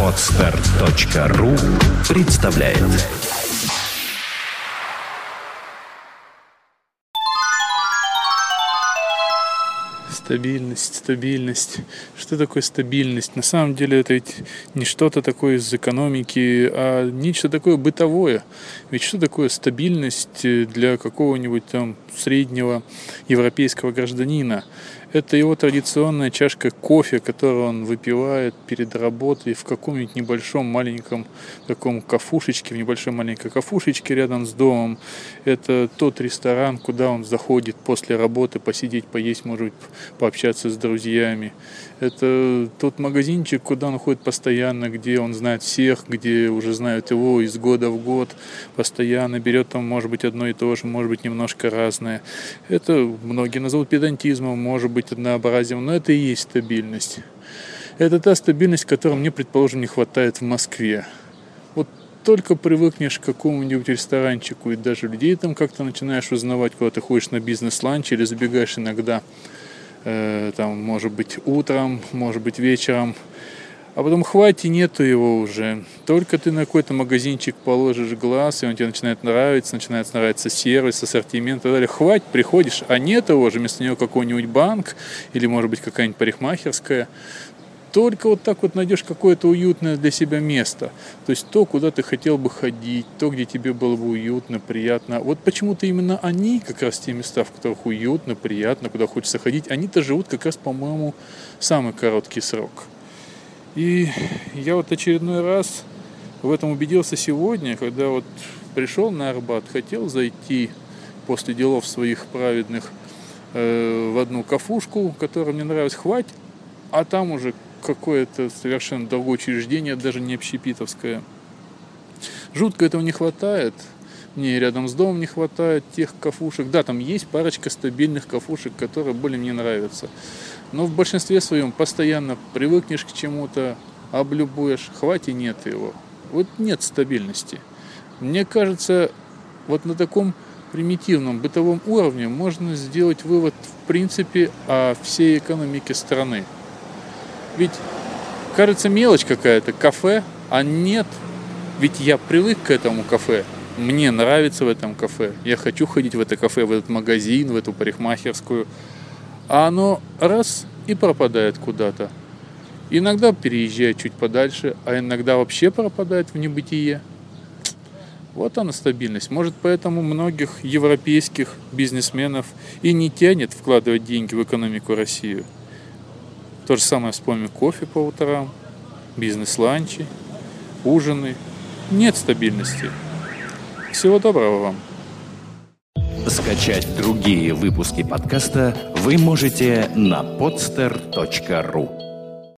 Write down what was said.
Отстар.ру представляет Стабильность, стабильность. Что такое стабильность? На самом деле это ведь не что-то такое из экономики, а нечто такое бытовое. Ведь что такое стабильность для какого-нибудь там среднего европейского гражданина? Это его традиционная чашка кофе, которую он выпивает перед работой в каком-нибудь небольшом маленьком таком кафушечке, в небольшой маленькой кафушечке рядом с домом. Это тот ресторан, куда он заходит после работы посидеть, поесть, может быть, пообщаться с друзьями. Это тот магазинчик, куда он ходит постоянно, где он знает всех, где уже знают его из года в год, постоянно берет там, может быть, одно и то же, может быть, немножко разное. Это многие назовут педантизмом, может быть, однообразием, но это и есть стабильность. Это та стабильность, которой мне, предположим, не хватает в Москве. Вот только привыкнешь к какому-нибудь ресторанчику, и даже людей там как-то начинаешь узнавать, когда ты ходишь на бизнес-ланч или забегаешь иногда Э, там, может быть, утром, может быть, вечером. А потом хватит, нету его уже. Только ты на какой-то магазинчик положишь глаз, и он тебе начинает нравиться, начинает нравиться сервис, ассортимент и так далее. Хватит, приходишь, а нет его же, вместо него какой-нибудь банк или, может быть, какая-нибудь парикмахерская только вот так вот найдешь какое-то уютное для себя место. То есть то, куда ты хотел бы ходить, то, где тебе было бы уютно, приятно. Вот почему-то именно они, как раз те места, в которых уютно, приятно, куда хочется ходить, они-то живут как раз, по-моему, самый короткий срок. И я вот очередной раз в этом убедился сегодня, когда вот пришел на Арбат, хотел зайти после делов своих праведных э, в одну кафушку, которая мне нравилась, хватит, а там уже какое-то совершенно другое учреждение, даже не общепитовское. Жутко этого не хватает. Мне рядом с домом не хватает тех кафушек. Да, там есть парочка стабильных кафушек, которые более мне нравятся. Но в большинстве своем постоянно привыкнешь к чему-то, облюбуешь, хватит нет его. Вот нет стабильности. Мне кажется, вот на таком примитивном бытовом уровне можно сделать вывод в принципе о всей экономике страны. Ведь кажется мелочь какая-то, кафе, а нет. Ведь я привык к этому кафе. Мне нравится в этом кафе. Я хочу ходить в это кафе, в этот магазин, в эту парикмахерскую. А оно раз и пропадает куда-то. Иногда переезжает чуть подальше, а иногда вообще пропадает в небытие. Вот она стабильность. Может, поэтому многих европейских бизнесменов и не тянет вкладывать деньги в экономику России. То же самое вспомним кофе по утрам, бизнес-ланчи, ужины. Нет стабильности. Всего доброго вам. Скачать другие выпуски подкаста вы можете на podster.ru